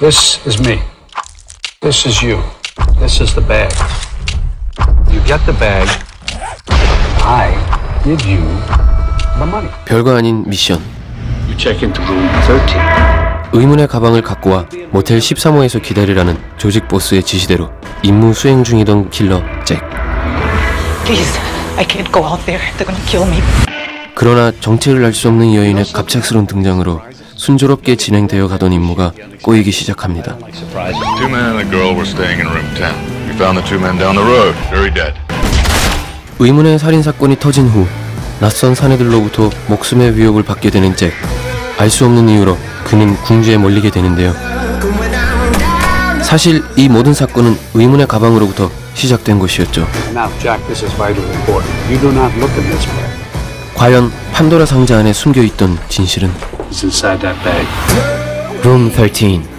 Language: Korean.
This is me. This is you. This is the bag. You get the bag. I give you the money. 별거 아닌 미션. You check into room 13. 의문의 가방을 갖고 와 모텔 13호에서 기다리라는 조직 보스의 지시대로 임무 수행 중이던 킬러 잭. Please, I can't go out there. They're gonna kill me. 그러나 정체를 알 수 없는 여인의 갑작스러운 등장으로 순조롭게 진행되어 가던 임무가 꼬이기 시작합니다. Two men and a girl were staying in room 10. We found the two men down the road, very dead. 의문의 살인 사건이 터진 후 낯선 사내들로부터 목숨의 위협을 받게 되는 잭. 알 수 없는 이유로 그는 궁지에 몰리게 되는데요. 사실 이 모든 사건은 의문의 가방으로부터 시작된 것이었죠. Now, Jack, this is vitally important. You do not look in this bag. 과연 판도라 상자 안에 숨겨 있던 진실은 It's inside that bag. Room 13